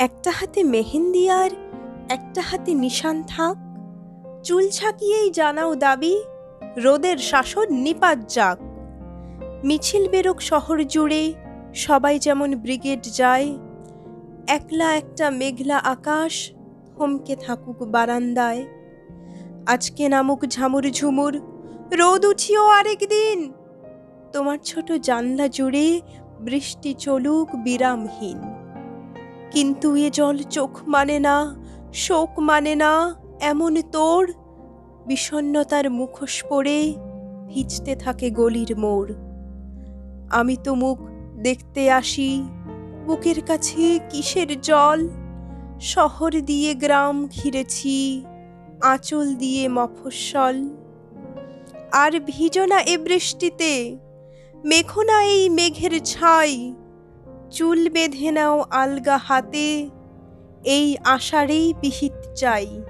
একটা হাতে মেহেন্দি আর একটা হাতে নিশান থাক। চুল ছাকিয়েই জানাও দাবি, রোদের শাসন নিপাত যাক। মিছিল বেরোক শহর জুড়ে, সবাই যেমন ব্রিগেড যায়। একলা একটা মেঘলা আকাশ থমকে থাকুক বারান্দায়। আজকে নামুক ঝামুর ঝুমুর, রোদ উঠিও আরেক দিন। তোমার ছোট জানলা জুড়ে বৃষ্টি চলুক বিরামহীন। কিন্তু এ জল চোখ মানে না, শোক মানে না, এমন তোর? বিষণ্ণতার মুখোশ পড়ে ভিজতে থাকে গলির মোড়। আমি তো মুখ দেখতে আসি, বুকের কাছে কিসের জল? শহর দিয়ে গ্রাম ঘিরেছি, আঁচল দিয়ে মফস্বল। আর ভিজো না এ বৃষ্টিতে মেখো না এই মেঘের ছাই। চুল বেঁধে নাও আলগা হাতে, এই আষাঢ়েই বিহিত চাই।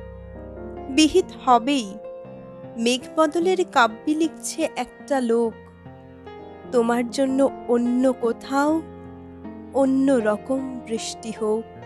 বিহিত হবেই মেঘবদলের কাব্যে কাব্যি লিখছে একটা লোক। তোমার জন্য অন্য কোথাও অন্য রকম বৃষ্টি হোক।